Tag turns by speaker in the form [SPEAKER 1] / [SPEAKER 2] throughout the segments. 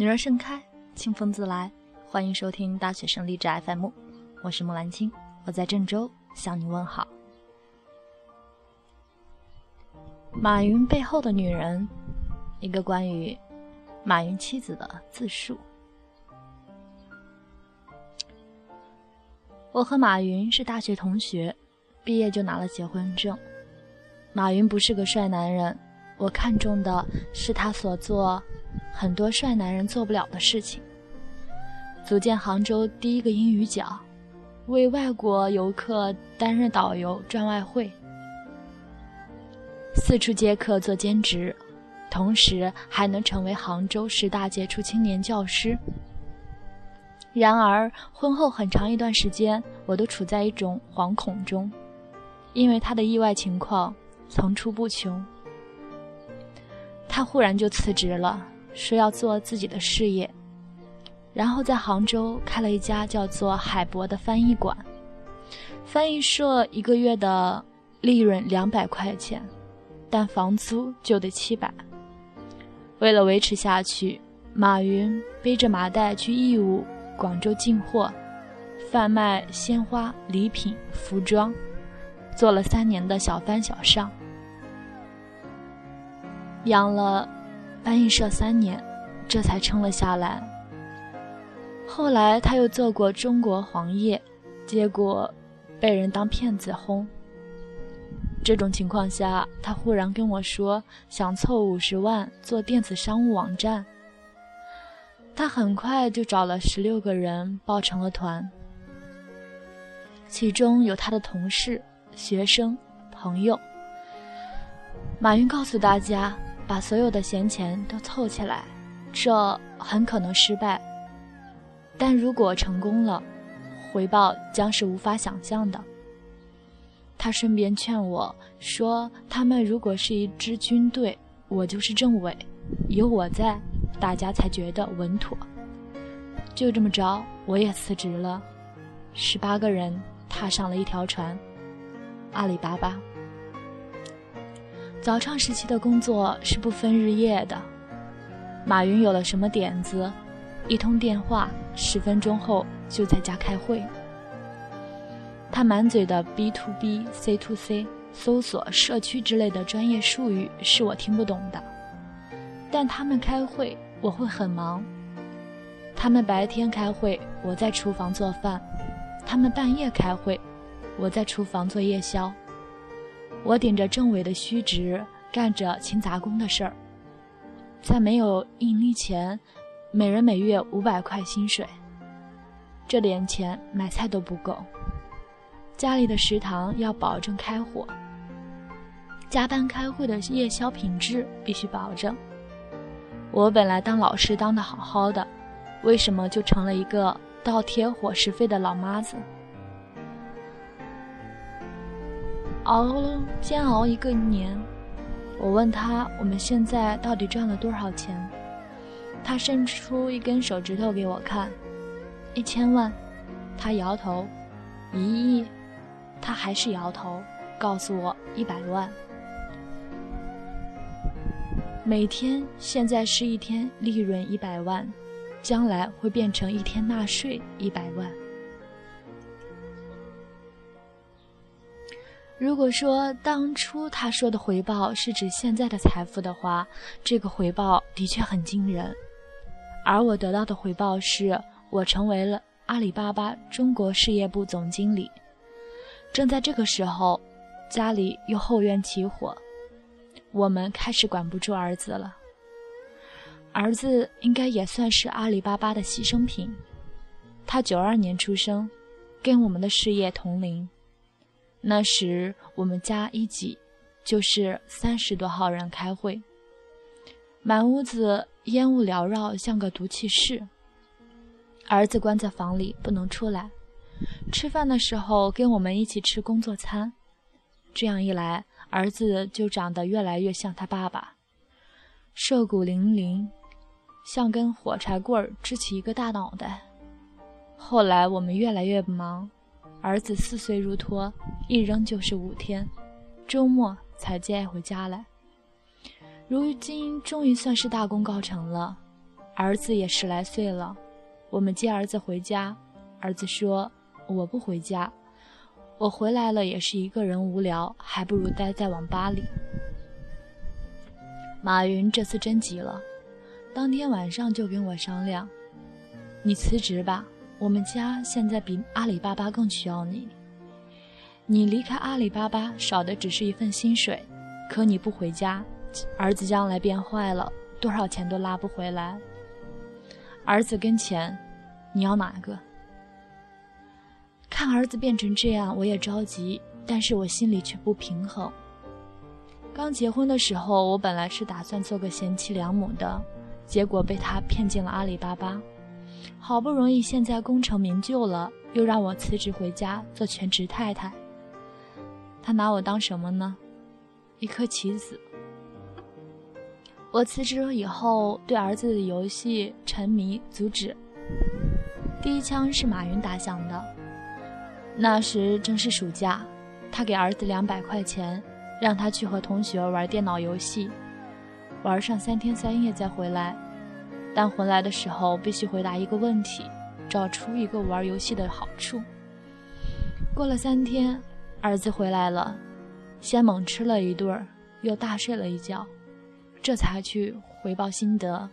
[SPEAKER 1] 女人盛开，清风自来。欢迎收听大学生励志 FM，我是木兰青，我在郑州向你问好。马云背后的女人，一个关于马云妻子的自述。我和马云是大学同学，毕业就拿了结婚证。马云不是个帅男人，我看中的是他所做很多帅男人做不了的事情。组建杭州第一个英语角，为外国游客担任导游赚外汇，四处接客做兼职，同时还能成为杭州十大杰出青年教师。然而，婚后很长一段时间，我都处在一种惶恐中，因为他的意外情况层出不穷。他忽然就辞职了，说要做自己的事业。然后在杭州开了一家叫做海博的翻译馆，翻译社一个月的利润两百块钱，但房租就得七百。为了维持下去，马云背着麻袋去义乌、广州进货，贩卖鲜花、礼品、服装，做了三年的小贩小上，养了翻译社三年，这才撑了下来。后来他又做过中国黄页，结果被人当骗子轰。这种情况下，他忽然跟我说想凑五十万做电子商务网站。他很快就找了十六个人报成了团，其中有他的同事、学生、朋友。马云告诉大家，把所有的闲钱都凑起来，这很可能失败。但如果成功了，回报将是无法想象的。他顺便劝我说：“他们如果是一支军队，我就是政委，有我在，大家才觉得稳妥。”就这么着，我也辞职了。十八个人踏上了一条船，阿里巴巴。早创时期的工作是不分日夜的。马云有了什么点子？一通电话，十分钟后就在家开会。他满嘴的 B to B、C to C、搜索、社区之类的专业术语是我听不懂的，但他们开会我会很忙。他们白天开会，我在厨房做饭；他们半夜开会，我在厨房做夜宵。我顶着政委的虚职，干着勤杂工的事儿，在没有盈利前。每人每月五百块薪水，这点钱买菜都不够。家里的食堂要保证开火，加班开会的夜宵品质必须保证。我本来当老师当的好好的，为什么就成了一个倒贴伙食费的老妈子？熬了煎熬一个年，我问他我们现在到底赚了多少钱？他伸出一根手指头给我看，一千万。他摇头，一亿。他还是摇头，告诉我一百万。每天现在是一天利润一百万，将来会变成一天纳税一百万。如果说当初他说的回报是指现在的财富的话，这个回报的确很惊人。而我得到的回报是，我成为了阿里巴巴中国事业部总经理。正在这个时候，家里又后院起火，我们开始管不住儿子了。儿子应该也算是阿里巴巴的牺牲品，他九二年出生，跟我们的事业同龄。那时我们家一挤就是三十多号人开会，满屋子。烟雾缭绕，像个毒气室。儿子关在房里不能出来，吃饭的时候跟我们一起吃工作餐。这样一来，儿子就长得越来越像他爸爸，瘦骨嶙峋，像根火柴棍儿支起一个大脑袋。后来我们越来越忙，儿子四岁入托，一扔就是五天，周末才接回家来。如今终于算是大功告成了，儿子也十来岁了，我们接儿子回家，儿子说我不回家，我回来了也是一个人无聊，还不如待在网吧里。马云这次真急了，当天晚上就跟我商量：“你辞职吧，我们家现在比阿里巴巴更需要你。你离开阿里巴巴，少的只是一份薪水，可你不回家，儿子将来变坏了，多少钱都拉不回来。”儿子跟钱，你要哪个？看儿子变成这样，我也着急，但是我心里却不平衡。刚结婚的时候，我本来是打算做个贤妻良母的，结果被他骗进了阿里巴巴。好不容易现在功成名就了，又让我辞职回家做全职太太。他拿我当什么呢？一颗棋子。我辞职以后，对儿子的游戏沉迷，阻止。第一枪是马云打响的。那时正是暑假，他给儿子两百块钱，让他去和同学玩电脑游戏，玩上三天三夜再回来。但回来的时候必须回答一个问题，找出一个玩游戏的好处。过了三天，儿子回来了，先猛吃了一顿，又大睡了一觉。这才去回报心得，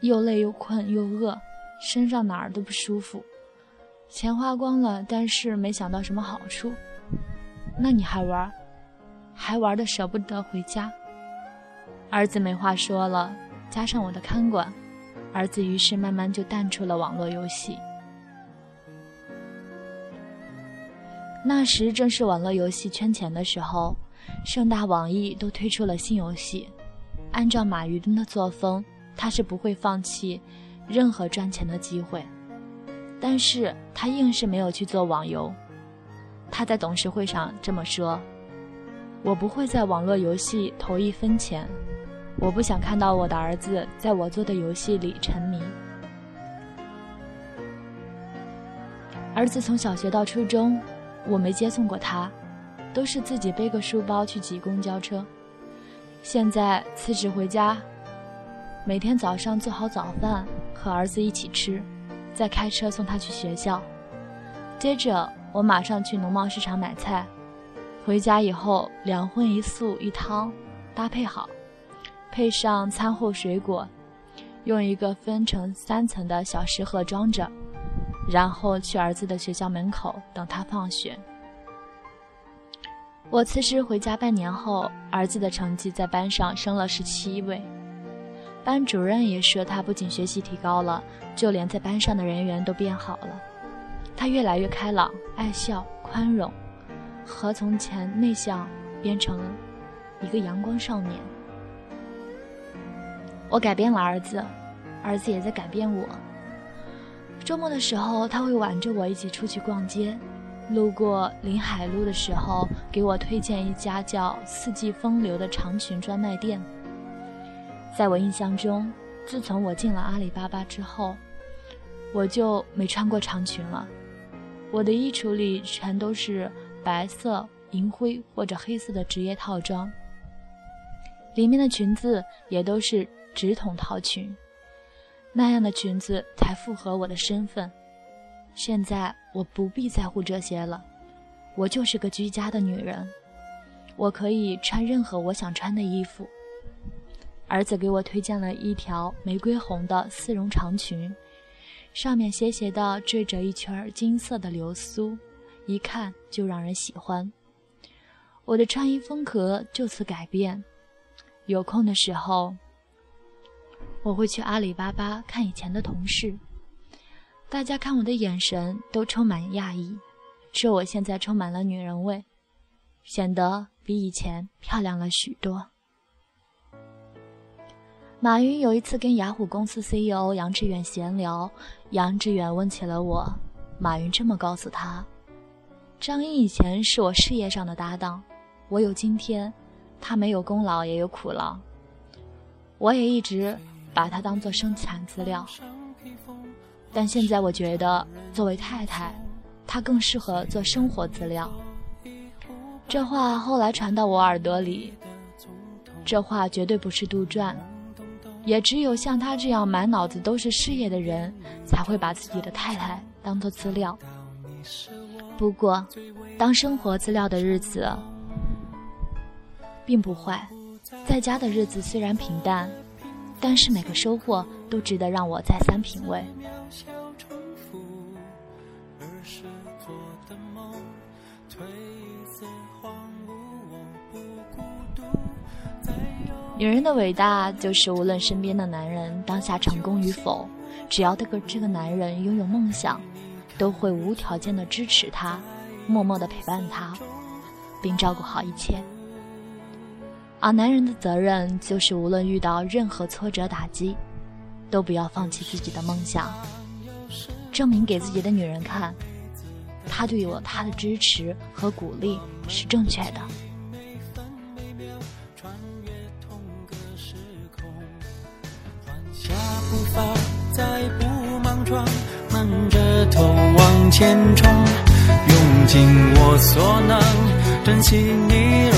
[SPEAKER 1] 又累又困又饿，身上哪儿都不舒服，钱花光了，但是没想到什么好处。那你还玩？还玩的舍不得回家。儿子没话说了，加上我的看管，儿子于是慢慢就淡出了网络游戏。那时正是网络游戏圈钱的时候，盛大、网易都推出了新游戏。按照马云的作风，他是不会放弃任何赚钱的机会，但是他硬是没有去做网游。他在董事会上这么说：“我不会在网络游戏投一分钱，我不想看到我的儿子在我做的游戏里沉迷。”儿子从小学到初中，我没接送过他，都是自己背个书包去挤公交车。现在辞职回家，每天早上做好早饭和儿子一起吃，再开车送他去学校。接着我马上去农贸市场买菜，回家以后两荤一素一汤搭配好，配上餐后水果，用一个分成三层的小食盒装着，然后去儿子的学校门口等他放学。我辞职回家半年后，儿子的成绩在班上升了十七位，班主任也说他不仅学习提高了，就连在班上的人缘都变好了。他越来越开朗、爱笑、宽容，和从前内向变成一个阳光少年。我改变了儿子，儿子也在改变我。周末的时候，他会挽着我一起出去逛街。路过临海路的时候，给我推荐一家叫“四季风流”的长裙专卖店。在我印象中，自从我进了阿里巴巴之后，我就没穿过长裙了。我的衣橱里全都是白色、银灰或者黑色的职业套装，里面的裙子也都是直筒套裙，那样的裙子才符合我的身份。现在我不必在乎这些了，我就是个居家的女人，我可以穿任何我想穿的衣服。儿子给我推荐了一条玫瑰红的丝绒长裙，上面斜斜的缀着一圈金色的流苏，一看就让人喜欢。我的穿衣风格就此改变，有空的时候，我会去阿里巴巴看以前的同事。大家看我的眼神都充满讶异，说我现在充满了女人味，显得比以前漂亮了许多。马云有一次跟雅虎公司 CEO 杨致远闲聊，杨致远问起了我，马云这么告诉他：“张英以前是我事业上的搭档，我有今天，他没有功劳也有苦劳，我也一直把它当做生产资料。”但现在我觉得，作为太太，她更适合做生活资料。这话后来传到我耳朵里，这话绝对不是杜撰。也只有像他这样满脑子都是事业的人，才会把自己的太太当做资料。不过，当生活资料的日子并不坏，在家的日子虽然平淡，但是每个收获都值得让我再三品味。女人的伟大，就是无论身边的男人当下成功与否，只要这个这个男人拥有梦想，都会无条件的支持他，默默的陪伴他，并照顾好一切。而男人的责任，就是无论遇到任何挫折打击，都不要放弃自己的梦想，证明给自己的女人看，他对我他的支持和鼓励是正确的。
[SPEAKER 2] 再不莽撞，闷着头往前冲，用尽我所能，珍惜你